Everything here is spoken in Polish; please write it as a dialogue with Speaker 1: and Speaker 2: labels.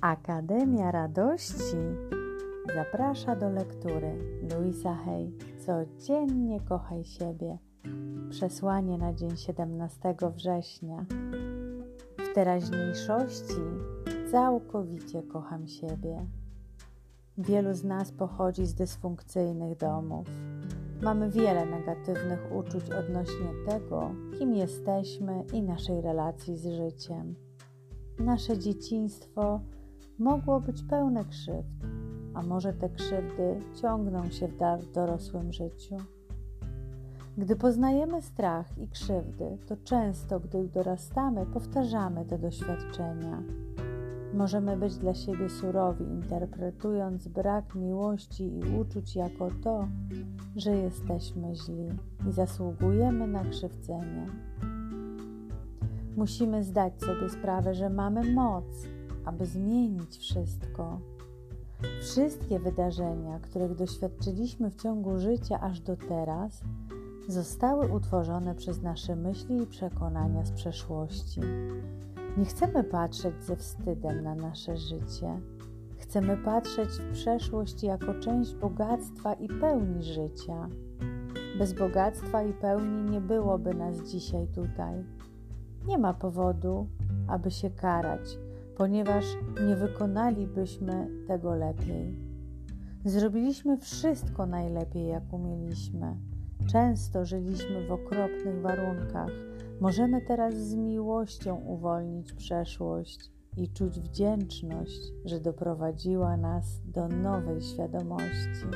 Speaker 1: Akademia Radości zaprasza do lektury Louisa Hay Codziennie kochaj siebie. Przesłanie na dzień 17 września. W teraźniejszości całkowicie kocham siebie. Wielu z nas pochodzi z dysfunkcyjnych domów. Mamy wiele negatywnych uczuć odnośnie tego, kim jesteśmy i naszej relacji z życiem. Nasze dzieciństwo mogło być pełne krzywd, a może te krzywdy ciągną się w dorosłym życiu. Gdy poznajemy strach i krzywdy, to często, gdy dorastamy, powtarzamy te doświadczenia. Możemy być dla siebie surowi, interpretując brak miłości i uczuć jako to, że jesteśmy źli i zasługujemy na krzywdzenie. Musimy zdać sobie sprawę, że mamy moc, aby zmienić wszystko. Wszystkie wydarzenia, których doświadczyliśmy w ciągu życia aż do teraz, zostały utworzone przez nasze myśli i przekonania z przeszłości. Nie chcemy patrzeć ze wstydem na nasze życie. Chcemy patrzeć w przeszłość jako część bogactwa i pełni życia. Bez bogactwa i pełni nie byłoby nas dzisiaj tutaj. Nie ma powodu, aby się karać, ponieważ nie wykonalibyśmy tego lepiej. Zrobiliśmy wszystko najlepiej, jak umieliśmy. Często żyliśmy w okropnych warunkach. Możemy teraz z miłością uwolnić przeszłość i czuć wdzięczność, że doprowadziła nas do nowej świadomości.